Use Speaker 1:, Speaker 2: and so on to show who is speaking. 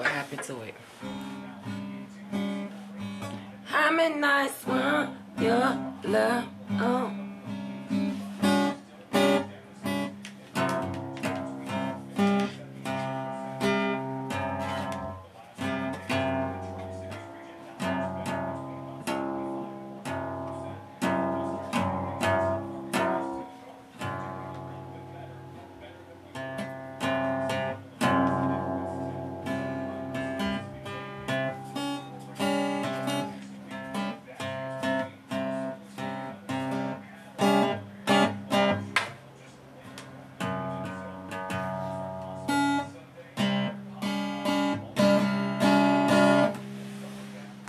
Speaker 1: What happened to it? I'm a nice one, your love. Oh.